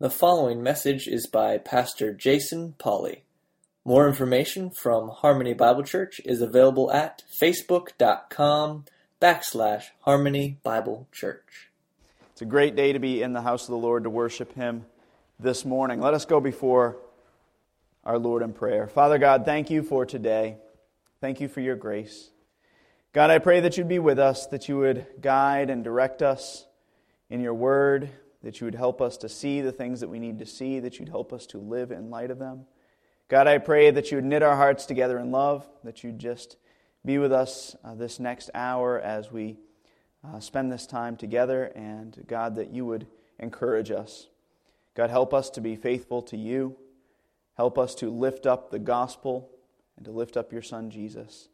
The following message is by Pastor Jason Polly. More information from Harmony Bible Church is available at facebook.com backslash Harmony Bible Church. It's a great day to be in the house of the Lord to worship Him this morning. Let us go before our Lord in prayer. Father God, thank you for today. Thank you for your grace. God, I pray that you'd be with us, that you would guide and direct us in your word that you would help us to see the things that we need to see, that you'd help us to live in light of them. God, I pray that you would knit our hearts together in love, that you'd just be with us uh, this next hour as we uh, spend this time together, and God, that you would encourage us. God, help us to be faithful to you. Help us to lift up the gospel and to lift up your Son, Jesus.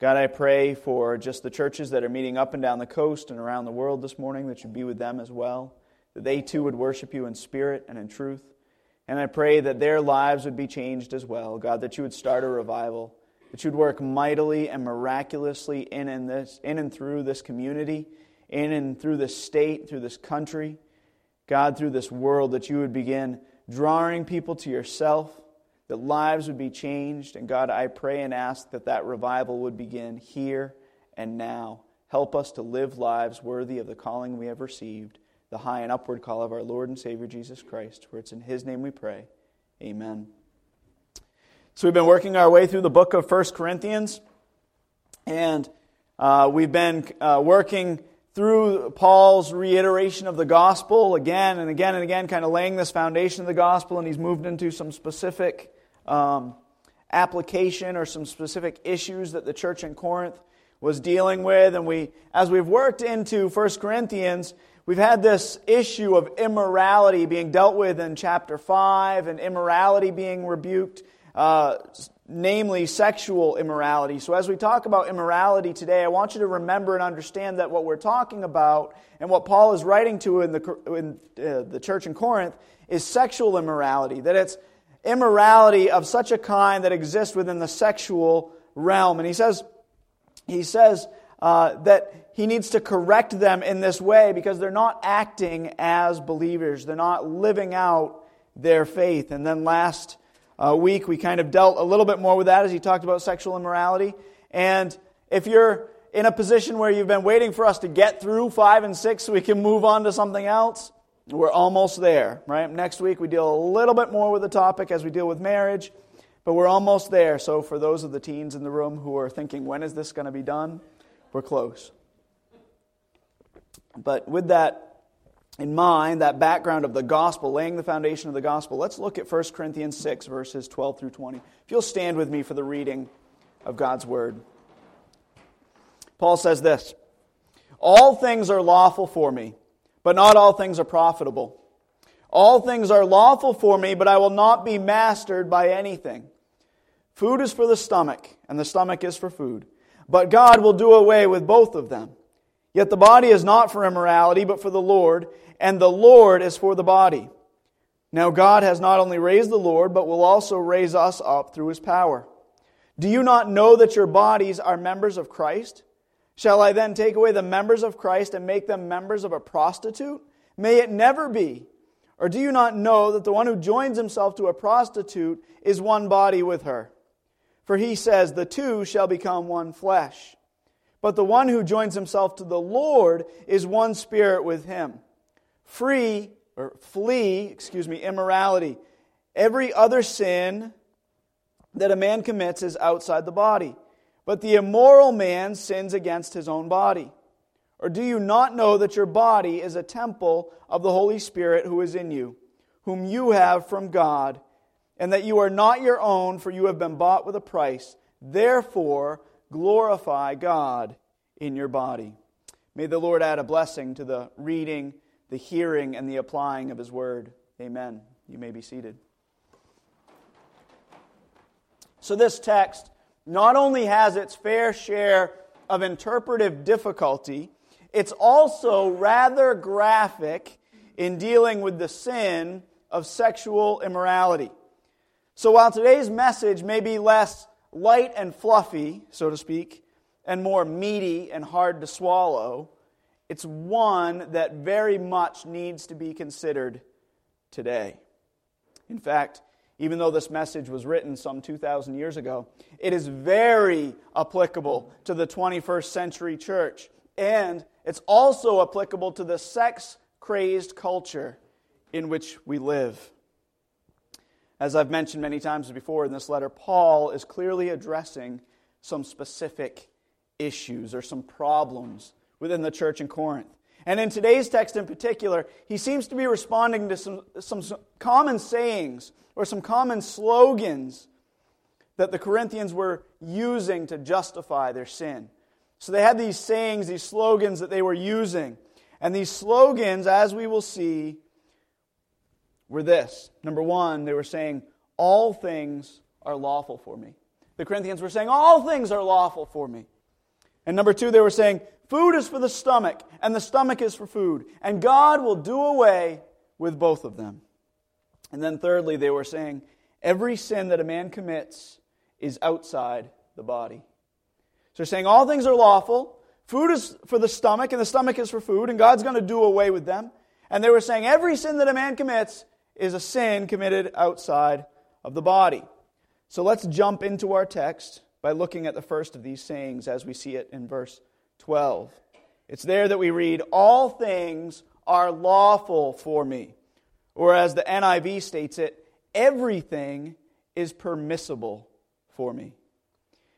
God, I pray for just the churches that are meeting up and down the coast and around the world this morning, that you'd be with them as well that they too would worship you in spirit and in truth. And I pray that their lives would be changed as well. God, that you would start a revival, that you'd work mightily and miraculously in and, this, in and through this community, in and through this state, through this country, God, through this world, that you would begin drawing people to yourself, that lives would be changed. And God, I pray and ask that that revival would begin here and now. Help us to live lives worthy of the calling we have received the high and upward call of our Lord and Savior Jesus Christ. For it's in His name we pray. Amen. So we've been working our way through the book of 1 Corinthians, and uh, we've been uh, working through Paul's reiteration of the gospel again and again and again, kind of laying this foundation of the gospel, and he's moved into some specific um, application or some specific issues that the church in Corinth was dealing with. And we, as we've worked into 1 Corinthians, We've had this issue of immorality being dealt with in chapter 5 and immorality being rebuked, uh, namely sexual immorality. So, as we talk about immorality today, I want you to remember and understand that what we're talking about and what Paul is writing to in the, in, uh, the church in Corinth is sexual immorality, that it's immorality of such a kind that exists within the sexual realm. And he says, he says uh, that he needs to correct them in this way because they're not acting as believers. They're not living out their faith. And then last uh, week, we kind of dealt a little bit more with that as he talked about sexual immorality. And if you're in a position where you've been waiting for us to get through 5 and 6 so we can move on to something else, we're almost there, right? Next week, we deal a little bit more with the topic as we deal with marriage, but we're almost there. So, for those of the teens in the room who are thinking, when is this going to be done? We're close. But with that in mind, that background of the gospel, laying the foundation of the gospel, let's look at 1 Corinthians 6, verses 12 through 20. If you'll stand with me for the reading of God's word. Paul says this All things are lawful for me, but not all things are profitable. All things are lawful for me, but I will not be mastered by anything. Food is for the stomach, and the stomach is for food. But God will do away with both of them. Yet the body is not for immorality, but for the Lord, and the Lord is for the body. Now God has not only raised the Lord, but will also raise us up through his power. Do you not know that your bodies are members of Christ? Shall I then take away the members of Christ and make them members of a prostitute? May it never be. Or do you not know that the one who joins himself to a prostitute is one body with her? For he says, The two shall become one flesh. But the one who joins himself to the Lord is one spirit with him. Free, or flee, excuse me, immorality. Every other sin that a man commits is outside the body. But the immoral man sins against his own body. Or do you not know that your body is a temple of the Holy Spirit who is in you, whom you have from God, and that you are not your own, for you have been bought with a price? Therefore, glorify God in your body. May the Lord add a blessing to the reading, the hearing, and the applying of His word. Amen. You may be seated. So, this text not only has its fair share of interpretive difficulty, it's also rather graphic in dealing with the sin of sexual immorality. So, while today's message may be less light and fluffy, so to speak, and more meaty and hard to swallow, it's one that very much needs to be considered today. In fact, even though this message was written some 2,000 years ago, it is very applicable to the 21st century church. And it's also applicable to the sex crazed culture in which we live. As I've mentioned many times before in this letter, Paul is clearly addressing some specific issues or some problems within the church in Corinth. And in today's text in particular, he seems to be responding to some, some, common sayings or some common slogans that the Corinthians were using to justify their sin. So they had these sayings, these slogans that they were using. And these slogans, as we will see, were this. Number one, they were saying, All things are lawful for me. The Corinthians were saying, All things are lawful for me. And number two, they were saying, Food is for the stomach, and the stomach is for food. And God will do away with both of them. And then thirdly, they were saying, Every sin that a man commits is outside the body. So they're saying all things are lawful. Food is for the stomach, and the stomach is for food, and God's going to do away with them. And they were saying every sin that a man commits is a sin committed outside of the body. So let's jump into our text by looking at the first of these sayings as we see it in verse 12. It's there that we read, All things are lawful for me. Or as the NIV states it, everything is permissible for me.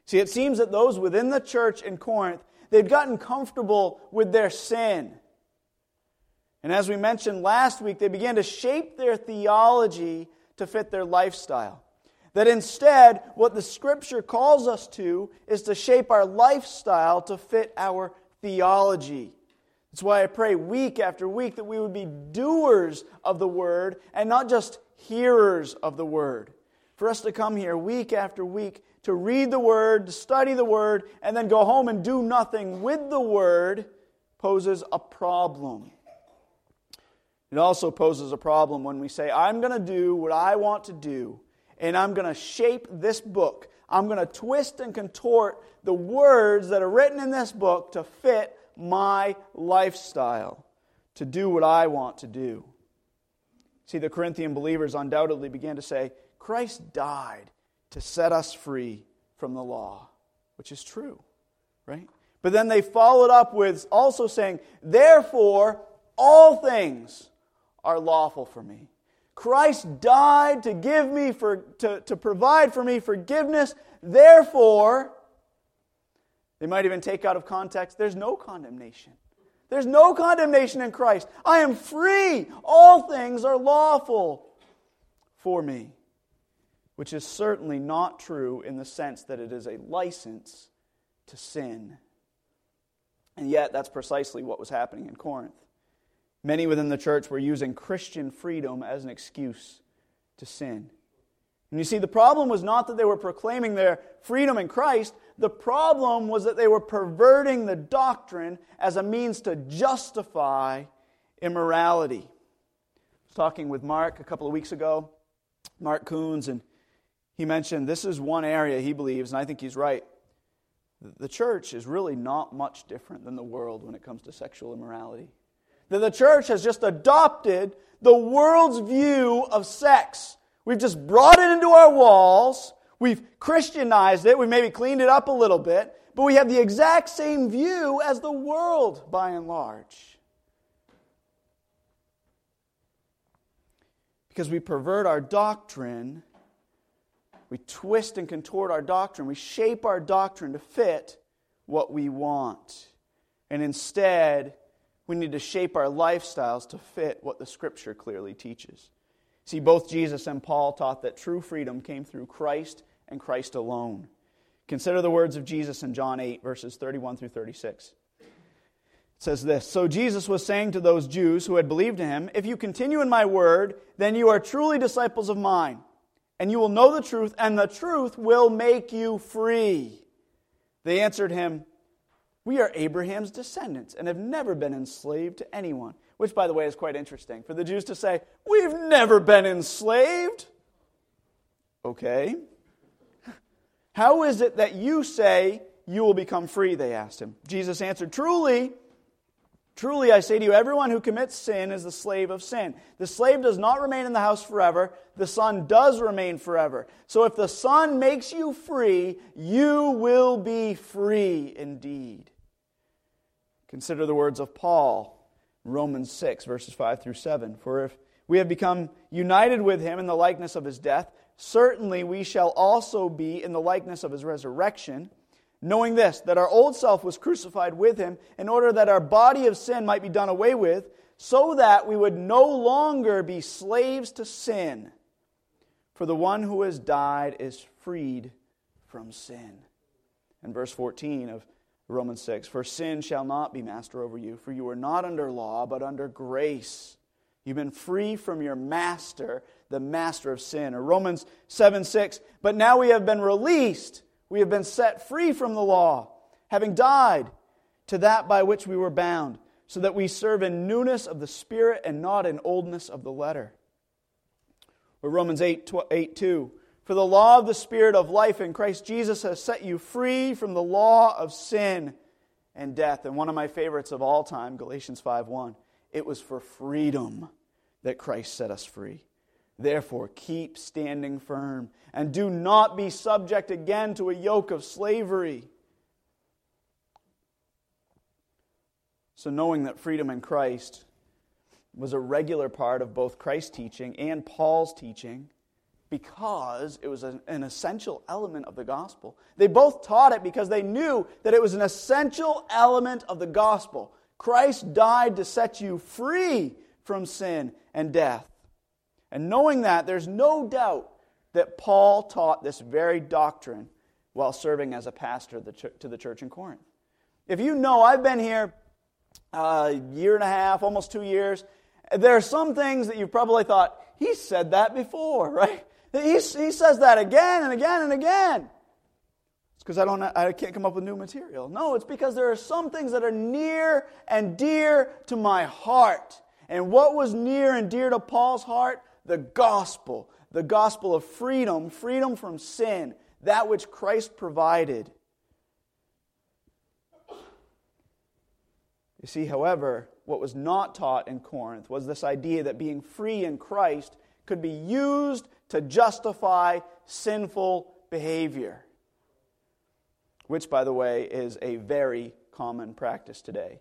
See, it seems that those within the church in Corinth, they've gotten comfortable with their sin. And as we mentioned last week, they began to shape their theology to fit their lifestyle. That instead, what the scripture calls us to is to shape our lifestyle to fit our theology. That's why I pray week after week that we would be doers of the word and not just hearers of the word. For us to come here week after week to read the word, to study the word, and then go home and do nothing with the word poses a problem. It also poses a problem when we say, I'm going to do what I want to do and I'm going to shape this book. I'm going to twist and contort the words that are written in this book to fit my lifestyle, to do what I want to do. See, the Corinthian believers undoubtedly began to say, Christ died to set us free from the law, which is true, right? But then they followed up with also saying, Therefore, all things are lawful for me. Christ died to give me for to, to provide for me forgiveness. Therefore, they might even take out of context, there's no condemnation. There's no condemnation in Christ. I am free. All things are lawful for me. Which is certainly not true in the sense that it is a license to sin. And yet, that's precisely what was happening in Corinth. Many within the church were using Christian freedom as an excuse to sin. And you see, the problem was not that they were proclaiming their freedom in Christ, the problem was that they were perverting the doctrine as a means to justify immorality. I was talking with Mark a couple of weeks ago, Mark Coons, and he mentioned this is one area he believes, and I think he's right. The church is really not much different than the world when it comes to sexual immorality that the church has just adopted the world's view of sex. We've just brought it into our walls. We've Christianized it. We maybe cleaned it up a little bit. But we have the exact same view as the world by and large. Because we pervert our doctrine, we twist and contort our doctrine, we shape our doctrine to fit what we want. And instead, we need to shape our lifestyles to fit what the Scripture clearly teaches. See, both Jesus and Paul taught that true freedom came through Christ and Christ alone. Consider the words of Jesus in John 8, verses 31 through 36. It says this So Jesus was saying to those Jews who had believed in him, If you continue in my word, then you are truly disciples of mine, and you will know the truth, and the truth will make you free. They answered him, we are Abraham's descendants and have never been enslaved to anyone. Which, by the way, is quite interesting for the Jews to say, We've never been enslaved. Okay. How is it that you say you will become free? They asked him. Jesus answered, Truly, Truly, I say to you, everyone who commits sin is the slave of sin. The slave does not remain in the house forever, the son does remain forever. So if the son makes you free, you will be free indeed. Consider the words of Paul, Romans 6, verses 5 through 7. For if we have become united with him in the likeness of his death, certainly we shall also be in the likeness of his resurrection knowing this, that our old self was crucified with him in order that our body of sin might be done away with, so that we would no longer be slaves to sin. For the one who has died is freed from sin. And verse 14 of Romans 6 For sin shall not be master over you, for you are not under law, but under grace. You've been free from your master, the master of sin. Or Romans 7 6 But now we have been released we have been set free from the law, having died to that by which we were bound, so that we serve in newness of the Spirit and not in oldness of the letter. Or Romans 8, 8 2. For the law of the Spirit of life in Christ Jesus has set you free from the law of sin and death. And one of my favorites of all time, Galatians 5 1. It was for freedom that Christ set us free. Therefore, keep standing firm and do not be subject again to a yoke of slavery. So, knowing that freedom in Christ was a regular part of both Christ's teaching and Paul's teaching, because it was an, an, essential element of the gospel. They both taught it because they knew that it was an essential element of the gospel. Christ died to set you free from sin and death. And knowing that, there's no doubt that Paul taught this very doctrine while serving as a pastor to the church in Corinth. If you know, I've been here a year and a half, almost two years. There are some things that you've probably thought, he said that before, right? He, he says that again and again and again. It's because I, don't, I can't come up with new material. No, it's because there are some things that are near and dear to my heart. And what was near and dear to Paul's heart the gospel, the gospel of freedom, freedom from sin, that which Christ provided. You see, however, what was not taught in Corinth was this idea that being free in Christ could be used to justify sinful behavior, which, by the way, is a very common practice today.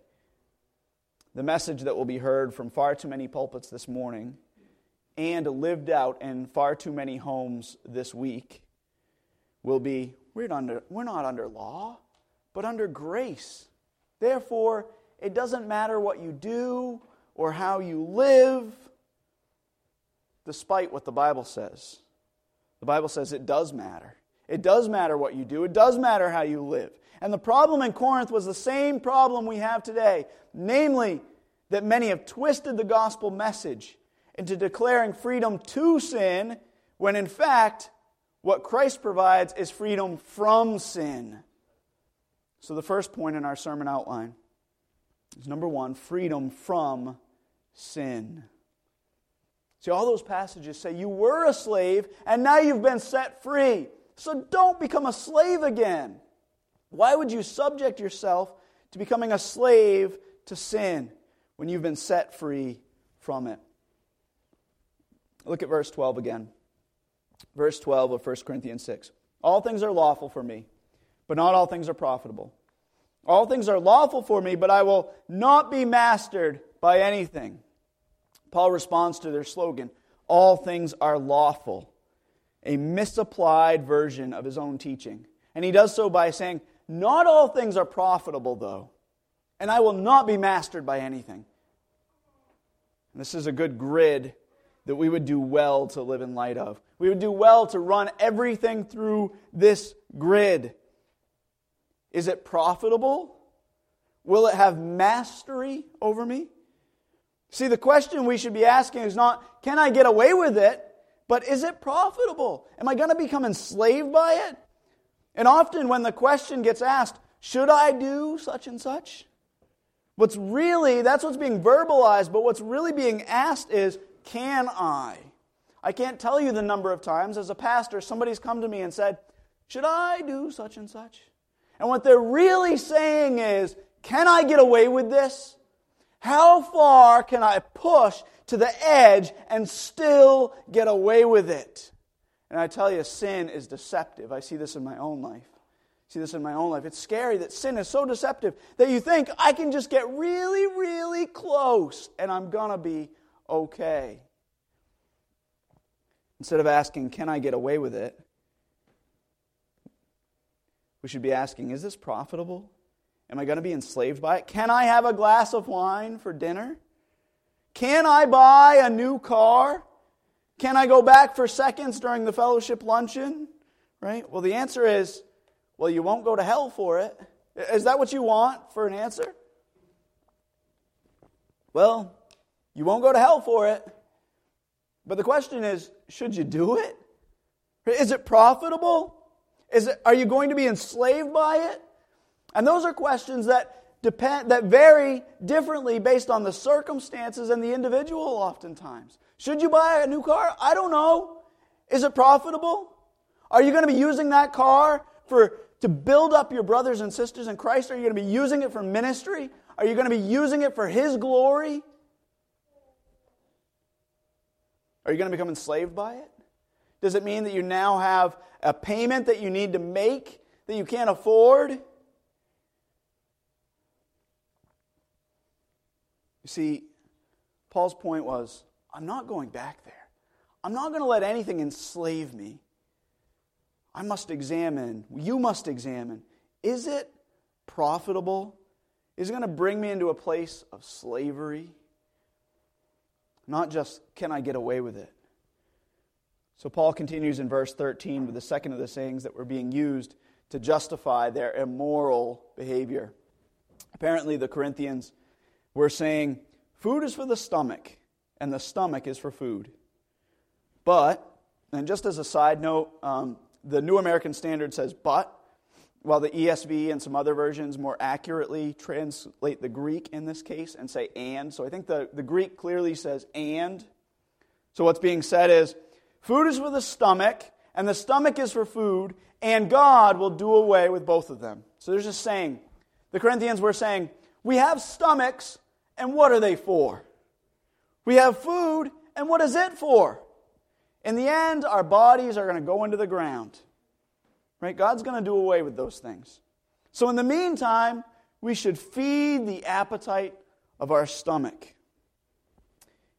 The message that will be heard from far too many pulpits this morning and lived out in far too many homes this week will be we're not under, we're not under law, but under grace. Therefore, it doesn't matter what you do or how you live, despite what the Bible says. The Bible says it does matter. It does matter what you do, it does matter how you live. And the problem in Corinth was the same problem we have today namely, that many have twisted the gospel message into declaring freedom to sin when in fact what Christ provides is freedom from sin. So, the first point in our sermon outline is number one, freedom from sin. See, all those passages say you were a slave and now you've been set free. So, don't become a slave again. Why would you subject yourself to becoming a slave to sin when you've been set free from it? Look at verse 12 again. Verse 12 of 1 Corinthians 6. All things are lawful for me, but not all things are profitable. All things are lawful for me, but I will not be mastered by anything. Paul responds to their slogan All things are lawful, a misapplied version of his own teaching. And he does so by saying, Not all things are profitable, though, and I will not be mastered by anything. And this is a good grid that we would do well to live in light of. We would do well to run everything through this grid. Is it profitable? Will it have mastery over me? See, the question we should be asking is not, can I get away with it? But is it profitable? Am I going to become enslaved by it? And often when the question gets asked, should I do such and such? What's really, that's what's being verbalized, but what's really being asked is, can I? I can't tell you the number of times as a pastor somebody's come to me and said, Should I do such and such? And what they're really saying is, Can I get away with this? How far can I push to the edge and still get away with it? And I tell you, sin is deceptive. I see this in my own life. I see this in my own life. It's scary that sin is so deceptive that you think I can just get really, really close and I'm going to be okay. Instead of asking, can I get away with it? We should be asking, is this profitable? Am I going to be enslaved by it? Can I have a glass of wine for dinner? Can I buy a new car? Can I go back for seconds during the fellowship luncheon? Right? Well, the answer is well, you won't go to hell for it. Is that what you want for an answer? Well, you won't go to hell for it. But the question is should you do it? Is it profitable? Is it, are you going to be enslaved by it? And those are questions that depend that vary differently based on the circumstances and the individual oftentimes. Should you buy a new car? I don't know. Is it profitable? Are you going to be using that car for to build up your brothers and sisters in Christ? Are you going to be using it for ministry? Are you going to be using it for his glory? Are you going to become enslaved by it? Does it mean that you now have a payment that you need to make that you can't afford? You see, Paul's point was I'm not going back there. I'm not going to let anything enslave me. I must examine, you must examine, is it profitable? Is it going to bring me into a place of slavery? Not just, can I get away with it? So Paul continues in verse 13 with the second of the sayings that were being used to justify their immoral behavior. Apparently, the Corinthians we're saying food is for the stomach, and the stomach is for food. But, and just as a side note, um, the New American Standard says but, while the ESV and some other versions more accurately translate the Greek in this case and say and. So I think the, the Greek clearly says and. So what's being said is food is for the stomach, and the stomach is for food, and God will do away with both of them. So there's a saying. The Corinthians were saying, we have stomachs, and what are they for? We have food, and what is it for? In the end, our bodies are going to go into the ground. Right? God's going to do away with those things. So, in the meantime, we should feed the appetite of our stomach.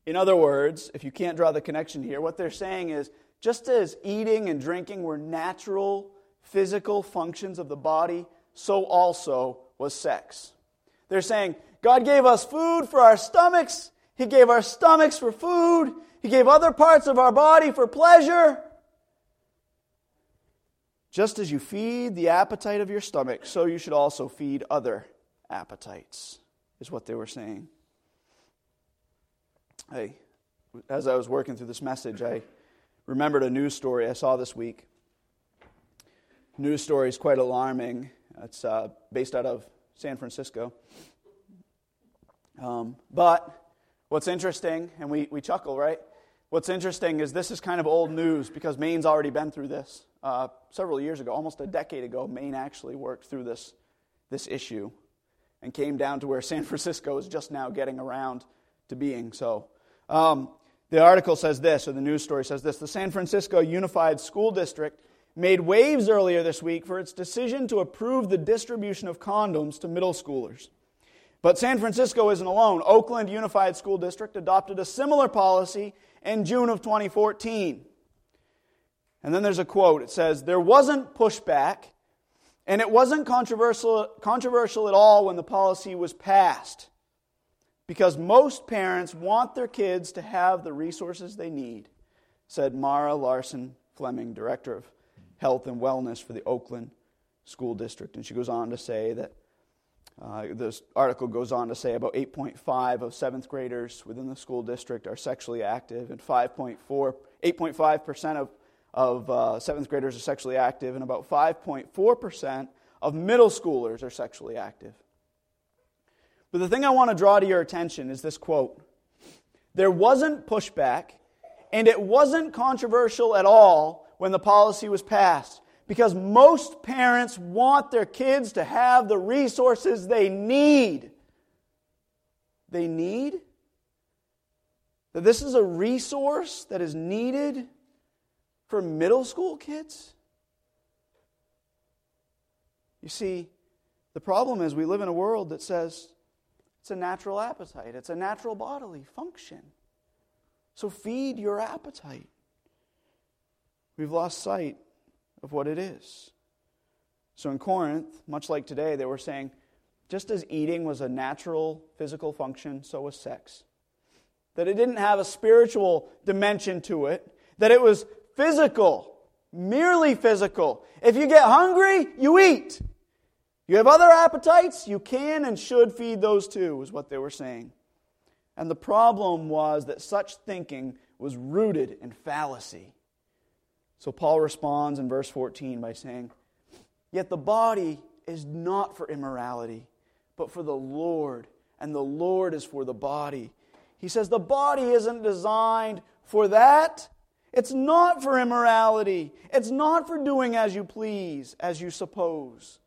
In other words, if you can't draw the connection here, what they're saying is just as eating and drinking were natural physical functions of the body, so also was sex. They're saying God gave us food for our stomachs. He gave our stomachs for food. He gave other parts of our body for pleasure. Just as you feed the appetite of your stomach, so you should also feed other appetites, is what they were saying. Hey, as I was working through this message, I remembered a news story I saw this week. News story is quite alarming. It's uh, based out of San Francisco. Um, but what's interesting, and we, we chuckle, right? What's interesting is this is kind of old news because Maine's already been through this. Uh, several years ago, almost a decade ago, Maine actually worked through this, this issue and came down to where San Francisco is just now getting around to being so. Um, the article says this, or the news story says this The San Francisco Unified School District made waves earlier this week for its decision to approve the distribution of condoms to middle schoolers. But San Francisco isn't alone. Oakland Unified School District adopted a similar policy in June of 2014. And then there's a quote. It says, There wasn't pushback, and it wasn't controversial, controversial at all when the policy was passed, because most parents want their kids to have the resources they need, said Mara Larsen Fleming, Director of Health and Wellness for the Oakland School District. And she goes on to say that uh, this article goes on to say about 8.5 of seventh graders within the school district are sexually active, and 5.4, 8.5% of, of uh, seventh graders are sexually active, and about 5.4% of middle schoolers are sexually active. But the thing I want to draw to your attention is this quote There wasn't pushback, and it wasn't controversial at all when the policy was passed because most parents want their kids to have the resources they need. they need? That this is a resource that is needed for middle school kids? You see, the problem is we live in a world that says it's a natural appetite, it's a natural bodily function. So feed your appetite. We've lost sight of what it is. So in Corinth, much like today, they were saying just as eating was a natural physical function, so was sex. That it didn't have a spiritual dimension to it, that it was physical, merely physical. If you get hungry, you eat. You have other appetites, you can and should feed those too, is what they were saying. And the problem was that such thinking was rooted in fallacy. So Paul responds in verse 14 by saying, Yet the body is not for immorality, but for the Lord, and the Lord is for the body. He says the body isn't designed for that. It's not for immorality. It's not for doing as you please, as you suppose.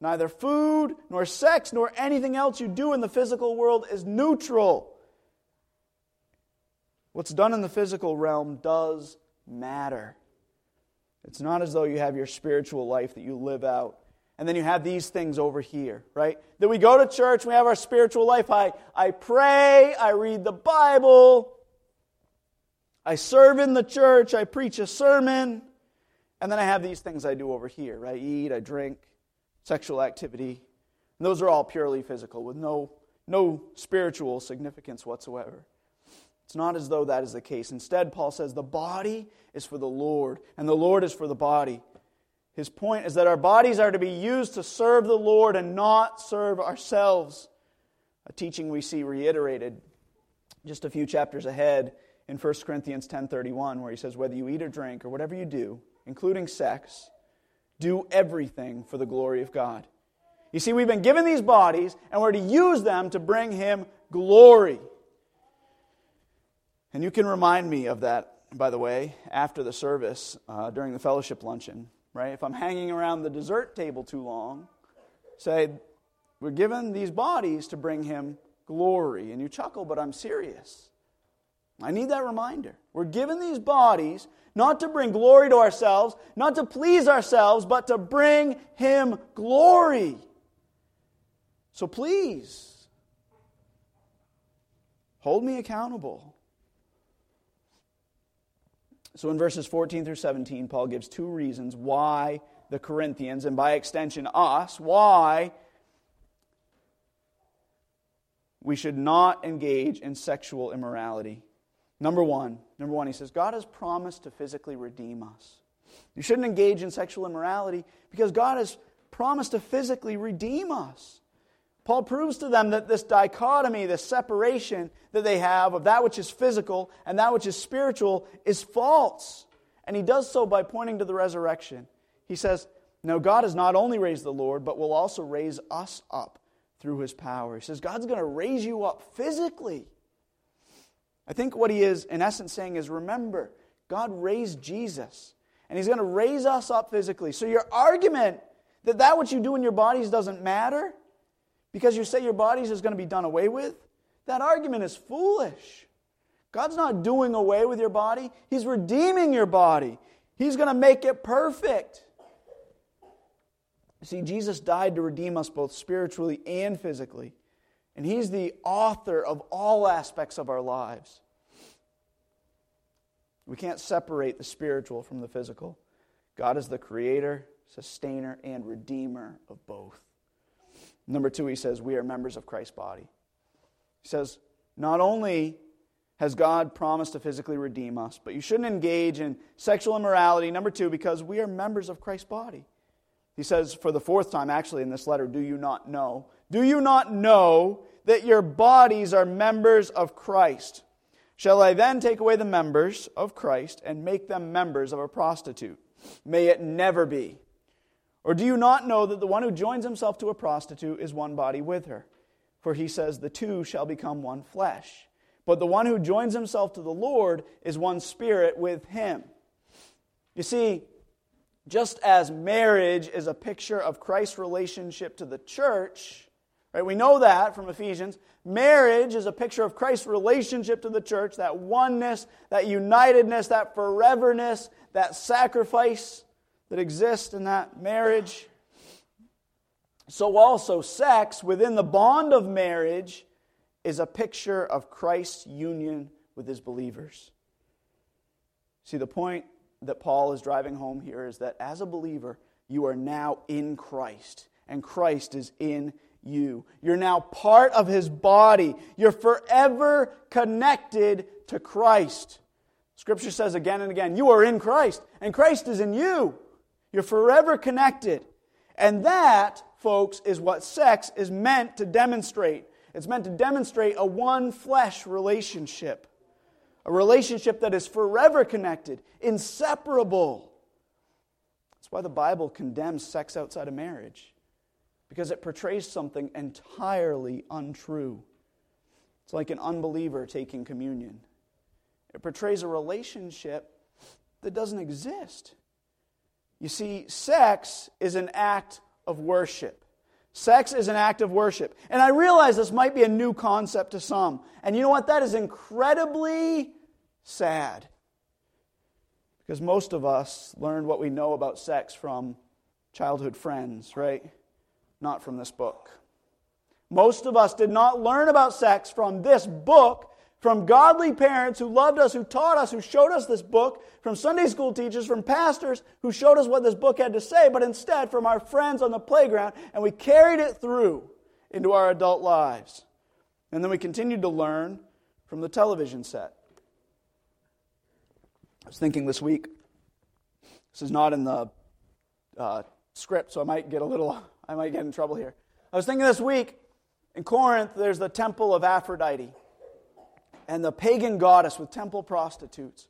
Neither food, nor sex, nor anything else you do in the physical world is neutral. What's done in the physical realm does matter. It's not as though you have your spiritual life that you live out. And then you have these things over here, right? That we go to church, we have our spiritual life. I, I pray, I read the Bible, I serve in the church, I preach a sermon, and then I have these things I do over here. I eat, I drink, sexual activity. And those are all purely physical with no, no spiritual significance whatsoever. It's not as though that is the case. Instead, Paul says the body is for the Lord, and the Lord is for the body. His point is that our bodies are to be used to serve the Lord and not serve ourselves. A teaching we see reiterated just a few chapters ahead in 1 Corinthians 10:31 where he says whether you eat or drink or whatever you do, including sex, do everything for the glory of God. You see, we've been given these bodies and we're to use them to bring him glory. And you can remind me of that, by the way, after the service uh, during the fellowship luncheon, right? If I'm hanging around the dessert table too long, say, We're given these bodies to bring him glory. And you chuckle, but I'm serious. I need that reminder. We're given these bodies not to bring glory to ourselves, not to please ourselves, but to bring him glory. So please, hold me accountable. So in verses 14 through 17, Paul gives two reasons why the Corinthians, and by extension us, why we should not engage in sexual immorality. Number one, number one, he says, God has promised to physically redeem us. You shouldn't engage in sexual immorality because God has promised to physically redeem us. Paul proves to them that this dichotomy, this separation that they have of that which is physical and that which is spiritual is false. And he does so by pointing to the resurrection. He says, No, God has not only raised the Lord, but will also raise us up through his power. He says, God's going to raise you up physically. I think what he is, in essence, saying is remember, God raised Jesus, and he's going to raise us up physically. So your argument that that which you do in your bodies doesn't matter because you say your bodies is going to be done away with, that argument is foolish. God's not doing away with your body, He's redeeming your body. He's going to make it perfect. See, Jesus died to redeem us both spiritually and physically. And He's the author of all aspects of our lives. We can't separate the spiritual from the physical. God is the creator, sustainer, and redeemer of both. Number two, he says, we are members of Christ's body. He says, not only has God promised to physically redeem us, but you shouldn't engage in sexual immorality. Number two, because we are members of Christ's body. He says for the fourth time, actually, in this letter, do you not know? Do you not know that your bodies are members of Christ? Shall I then take away the members of Christ and make them members of a prostitute? May it never be. Or do you not know that the one who joins himself to a prostitute is one body with her? For he says, The two shall become one flesh. But the one who joins himself to the Lord is one spirit with him. You see, just as marriage is a picture of Christ's relationship to the church, Right? We know that from Ephesians. Marriage is a picture of Christ's relationship to the church, that oneness, that unitedness, that foreverness, that sacrifice that exists in that marriage. So, also, sex within the bond of marriage is a picture of Christ's union with his believers. See, the point that Paul is driving home here is that as a believer, you are now in Christ, and Christ is in you. You're now part of his body. You're forever connected to Christ. Scripture says again and again, you are in Christ, and Christ is in you. You're forever connected. And that, folks, is what sex is meant to demonstrate. It's meant to demonstrate a one flesh relationship, a relationship that is forever connected, inseparable. That's why the Bible condemns sex outside of marriage, because it portrays something entirely untrue. It's like an unbeliever taking communion. It portrays a relationship that doesn't exist. You see, sex is an act of worship. Sex is an act of worship. And I realize this might be a new concept to some. And you know what? That is incredibly sad. Because most of us learned what we know about sex from childhood friends, right? Not from this book. Most of us did not learn about sex from this book from godly parents who loved us, who taught us, who showed us this book, from Sunday school teachers, from pastors who showed us what this book had to say, but instead from our friends on the playground, and we carried it through into our adult lives. And then we continued to learn from the television set. I was thinking this week, this is not in the uh, script, so I might get a little, I might get in trouble here. I was thinking this week, in Corinth, there's the temple of Aphrodite and the pagan goddess with temple prostitutes.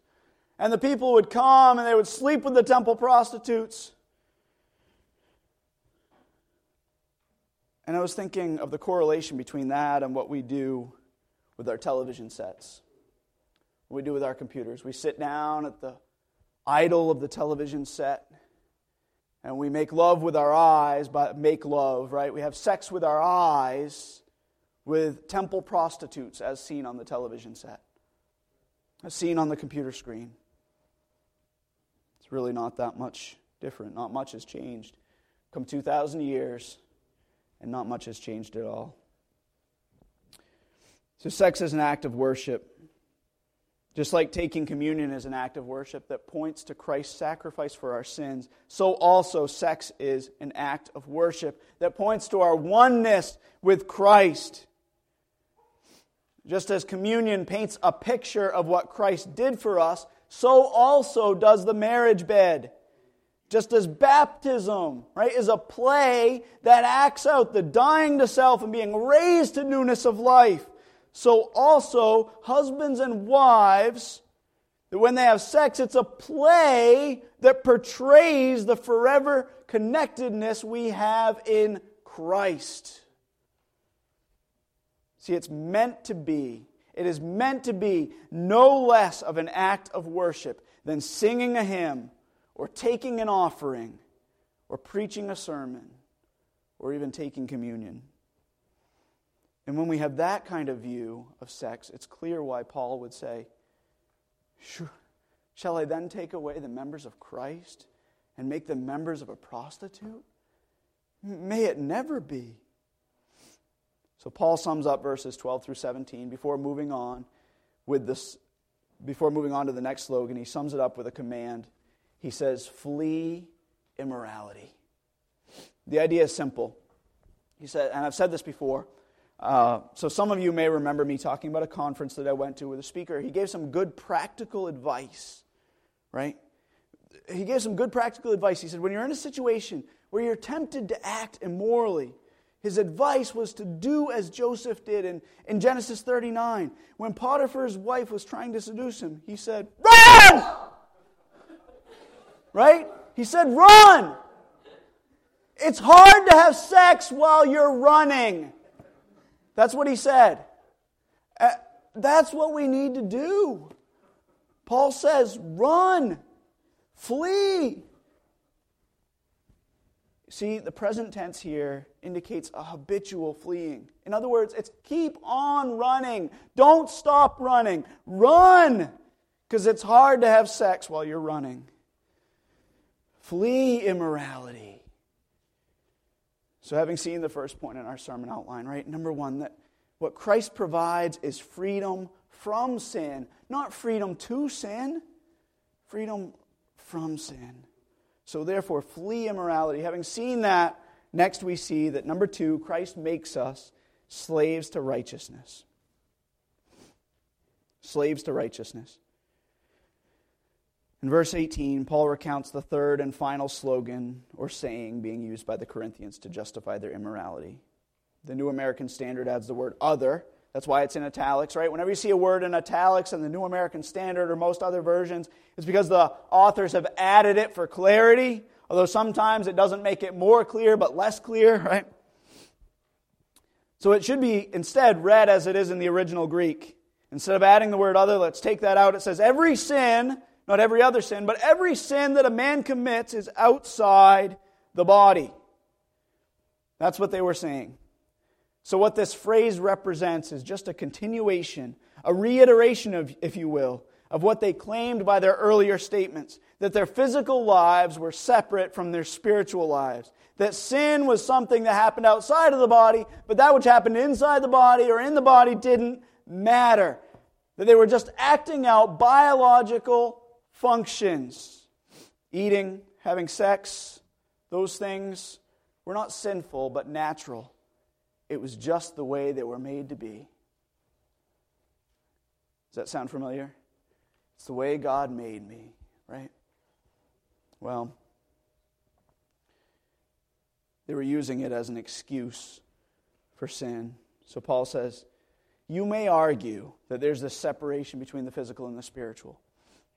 And the people would come and they would sleep with the temple prostitutes. And I was thinking of the correlation between that and what we do with our television sets, what we do with our computers. We sit down at the idol of the television set and we make love with our eyes, but make love, right? We have sex with our eyes with temple prostitutes as seen on the television set, as seen on the computer screen. It's really not that much different. Not much has changed. Come 2,000 years, and not much has changed at all. So, sex is an act of worship. Just like taking communion is an act of worship that points to Christ's sacrifice for our sins, so also sex is an act of worship that points to our oneness with Christ. Just as communion paints a picture of what Christ did for us, so also does the marriage bed. Just as baptism, right, is a play that acts out the dying to self and being raised to newness of life, so also husbands and wives, when they have sex, it's a play that portrays the forever connectedness we have in Christ. See, it's meant to be, it is meant to be no less of an act of worship than singing a hymn or taking an offering or preaching a sermon or even taking communion. And when we have that kind of view of sex, it's clear why Paul would say, Shall I then take away the members of Christ and make them members of a prostitute? May it never be. So Paul sums up verses 12 through 17 before moving on with this before moving on to the next slogan, he sums it up with a command. He says, "Flee immorality." The idea is simple. He said, and I've said this before. Uh, so some of you may remember me talking about a conference that I went to with a speaker. He gave some good practical advice, right? He gave some good practical advice. He said, when you're in a situation where you're tempted to act immorally, his advice was to do as Joseph did in, in Genesis 39. When Potiphar's wife was trying to seduce him, he said, Run! Right? He said, Run! It's hard to have sex while you're running. That's what he said. Uh, that's what we need to do. Paul says, Run! Flee! See, the present tense here indicates a habitual fleeing. In other words, it's keep on running. Don't stop running. Run! Because it's hard to have sex while you're running. Flee immorality. So, having seen the first point in our sermon outline, right? Number one, that what Christ provides is freedom from sin, not freedom to sin, freedom from sin. So, therefore, flee immorality. Having seen that, next we see that number two, Christ makes us slaves to righteousness. Slaves to righteousness. In verse 18, Paul recounts the third and final slogan or saying being used by the Corinthians to justify their immorality. The New American Standard adds the word other. That's why it's in italics, right? Whenever you see a word in italics in the New American Standard or most other versions, it's because the authors have added it for clarity, although sometimes it doesn't make it more clear but less clear, right? So it should be instead read as it is in the original Greek. Instead of adding the word other, let's take that out. It says, Every sin not every other sin, but every sin that a man commits is outside the body. That's what they were saying. So, what this phrase represents is just a continuation, a reiteration, of, if you will, of what they claimed by their earlier statements that their physical lives were separate from their spiritual lives. That sin was something that happened outside of the body, but that which happened inside the body or in the body didn't matter. That they were just acting out biological functions. Eating, having sex, those things were not sinful, but natural. It was just the way they were made to be. Does that sound familiar? It's the way God made me, right? Well, they were using it as an excuse for sin. So Paul says, You may argue that there's this separation between the physical and the spiritual.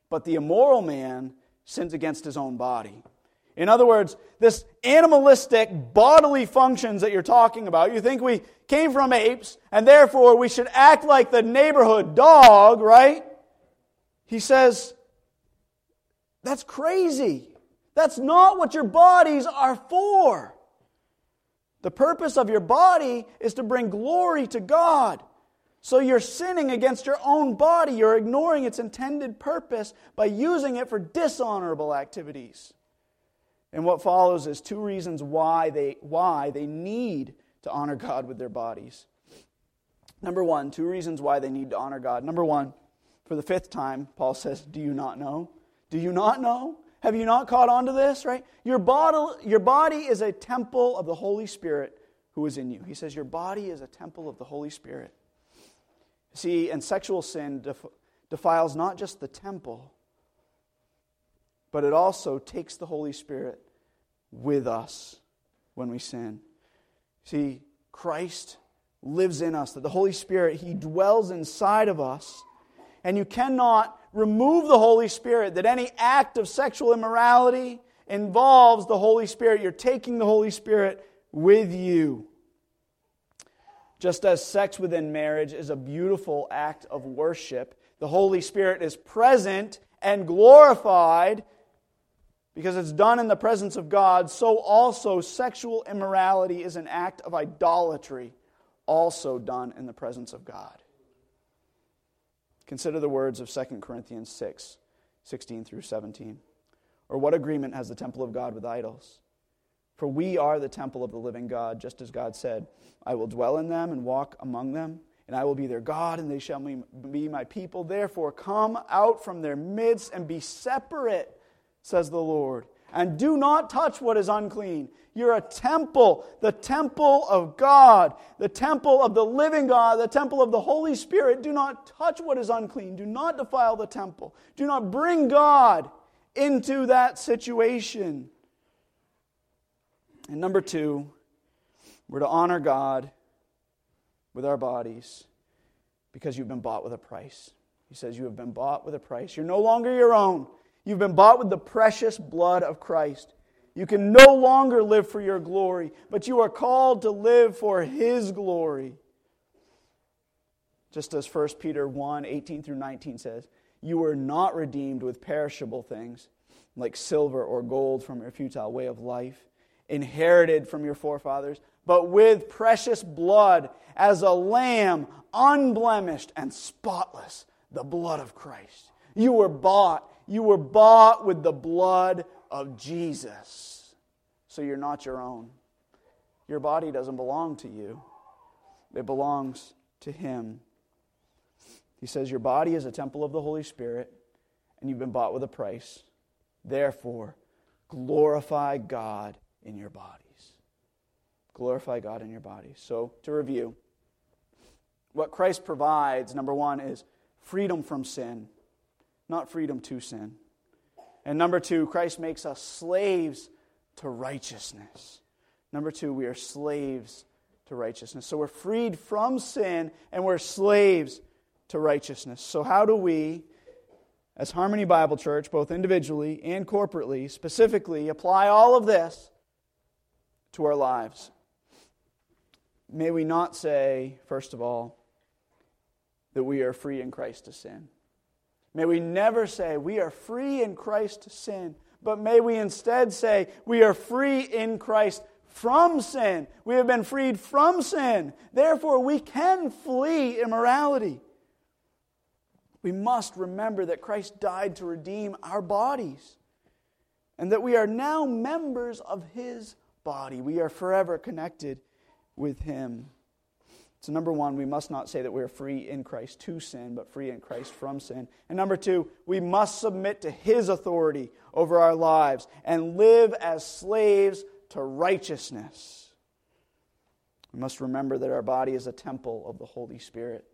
But the immoral man sins against his own body. In other words, this animalistic bodily functions that you're talking about, you think we came from apes and therefore we should act like the neighborhood dog, right? He says, that's crazy. That's not what your bodies are for. The purpose of your body is to bring glory to God. So you're sinning against your own body. You're ignoring its intended purpose by using it for dishonorable activities. And what follows is two reasons why they, why they need to honor God with their bodies. Number one, two reasons why they need to honor God. Number one, for the fifth time, Paul says, Do you not know? Do you not know? Have you not caught on to this, right? Your body, your body is a temple of the Holy Spirit who is in you. He says, Your body is a temple of the Holy Spirit. See, and sexual sin def- defiles not just the temple, but it also takes the Holy Spirit with us when we sin. See, Christ lives in us, that the Holy Spirit, He dwells inside of us. And you cannot remove the Holy Spirit, that any act of sexual immorality involves the Holy Spirit. You're taking the Holy Spirit with you. Just as sex within marriage is a beautiful act of worship, the Holy Spirit is present and glorified because it's done in the presence of God, so also sexual immorality is an act of idolatry, also done in the presence of God. Consider the words of 2 Corinthians 6 16 through 17. Or what agreement has the temple of God with idols? For we are the temple of the living God, just as God said, I will dwell in them and walk among them, and I will be their God, and they shall be my people. Therefore, come out from their midst and be separate, says the Lord, and do not touch what is unclean. You're a temple, the temple of God, the temple of the living God, the temple of the Holy Spirit. Do not touch what is unclean. Do not defile the temple. Do not bring God into that situation. And number two, we're to honor God with our bodies because you've been bought with a price. He says, You have been bought with a price. You're no longer your own. You've been bought with the precious blood of Christ. You can no longer live for your glory, but you are called to live for His glory. Just as 1 Peter 1 18 through 19 says, You were not redeemed with perishable things like silver or gold from your futile way of life inherited from your forefathers, but with precious blood as a lamb, unblemished and spotless, the blood of Christ. You were bought. You were bought with the blood of Jesus. So you're not your own. Your body doesn't belong to you, it belongs to Him. He says, Your body is a temple of the Holy Spirit, and you've been bought with a price. Therefore, glorify God in your bodies. Glorify God in your bodies. So, to review, what Christ provides, number one, is freedom from sin, not freedom to sin. And number two, Christ makes us slaves to righteousness. Number two, we are slaves to righteousness. So we're freed from sin and we're slaves to righteousness. So, how do we, as Harmony Bible Church, both individually and corporately, specifically apply all of this to our lives? May we not say, first of all, that we are free in Christ to sin. May we never say we are free in Christ to sin, but may we instead say we are free in Christ from sin. We have been freed from sin. Therefore, we can flee immorality. We must remember that Christ died to redeem our bodies and that we are now members of his body. We are forever connected with him. So, number one, we must not say that we are free in Christ to sin, but free in Christ from sin. And number two, we must submit to his authority over our lives and live as slaves to righteousness. We must remember that our body is a temple of the Holy Spirit,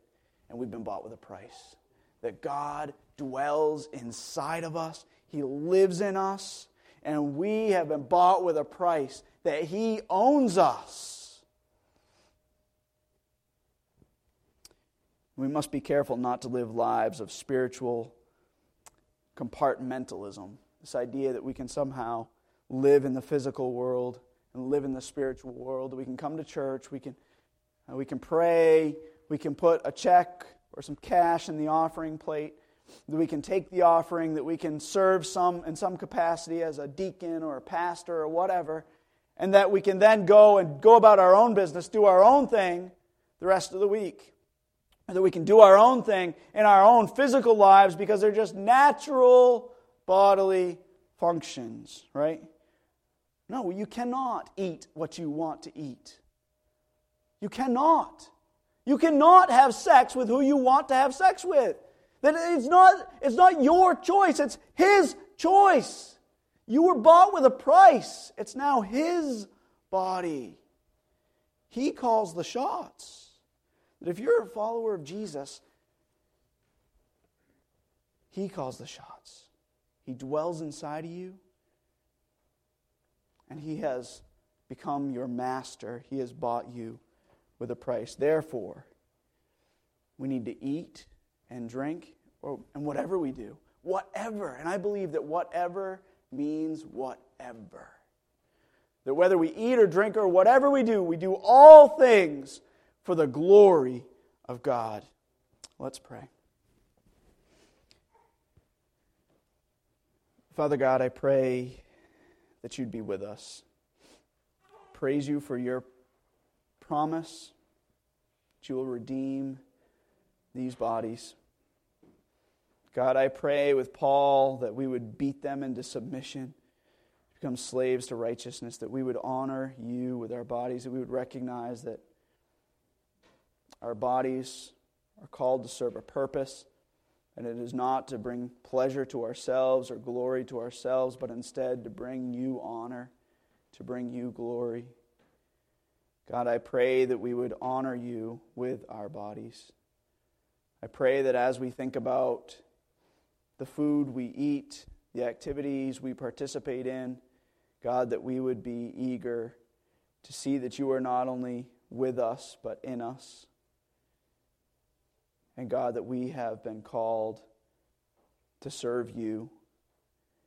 and we've been bought with a price. That God dwells inside of us, He lives in us, and we have been bought with a price, that He owns us. We must be careful not to live lives of spiritual compartmentalism. This idea that we can somehow live in the physical world and live in the spiritual world. We can come to church, we can, uh, we can pray, we can put a check or some cash in the offering plate, that we can take the offering, that we can serve some in some capacity as a deacon or a pastor or whatever, and that we can then go and go about our own business, do our own thing the rest of the week. That we can do our own thing in our own physical lives because they're just natural bodily functions, right? No, you cannot eat what you want to eat. You cannot. You cannot have sex with who you want to have sex with. That it's not, it's not your choice, it's his choice. You were bought with a price. It's now his body. He calls the shots. That if you're a follower of Jesus, he calls the shots. He dwells inside of you and he has become your master. He has bought you with a price. Therefore, we need to eat and drink, or, and whatever we do, whatever. And I believe that whatever means whatever. That whether we eat or drink or whatever we do, we do all things for the glory of God. Let's pray. Father God, I pray that you'd be with us. Praise you for your promise that you will redeem these bodies. God, I pray with Paul that we would beat them into submission, become slaves to righteousness, that we would honor you with our bodies, that we would recognize that our bodies are called to serve a purpose and it is not to bring pleasure to ourselves or glory to ourselves, but instead to bring you honor, to bring you glory. God, I pray that we would honor you with our bodies. I pray that as we think about the food we eat, the activities we participate in, God, that we would be eager to see that you are not only with us, but in us. And God, that we have been called to serve you.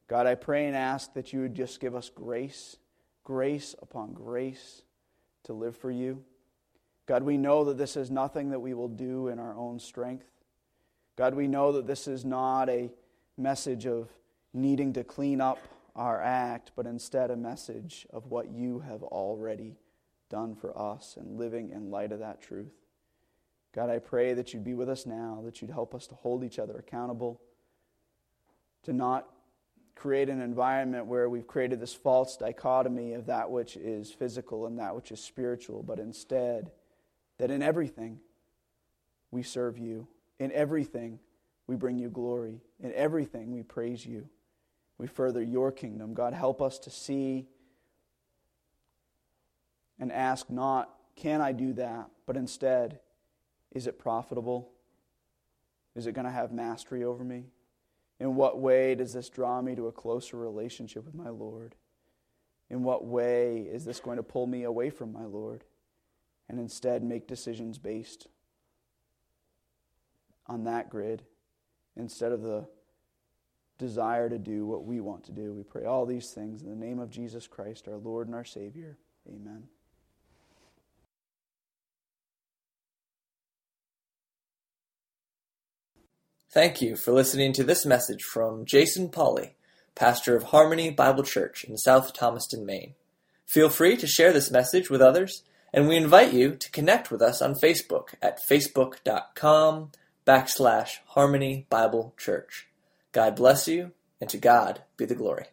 God, I pray and ask that you would just give us grace, grace upon grace to live for you. God, we know that this is nothing that we will do in our own strength. God, we know that this is not a message of needing to clean up our act, but instead a message of what you have already done for us and living in light of that truth. God, I pray that you'd be with us now, that you'd help us to hold each other accountable, to not create an environment where we've created this false dichotomy of that which is physical and that which is spiritual, but instead, that in everything we serve you. In everything we bring you glory. In everything we praise you. We further your kingdom. God, help us to see and ask not, can I do that? But instead, is it profitable? Is it going to have mastery over me? In what way does this draw me to a closer relationship with my Lord? In what way is this going to pull me away from my Lord and instead make decisions based on that grid instead of the desire to do what we want to do? We pray all these things in the name of Jesus Christ, our Lord and our Savior. Amen. Thank you for listening to this message from Jason Pauley, pastor of Harmony Bible Church in South Thomaston, Maine. Feel free to share this message with others, and we invite you to connect with us on Facebook at facebook.com backslash Harmony Bible Church. God bless you, and to God be the glory.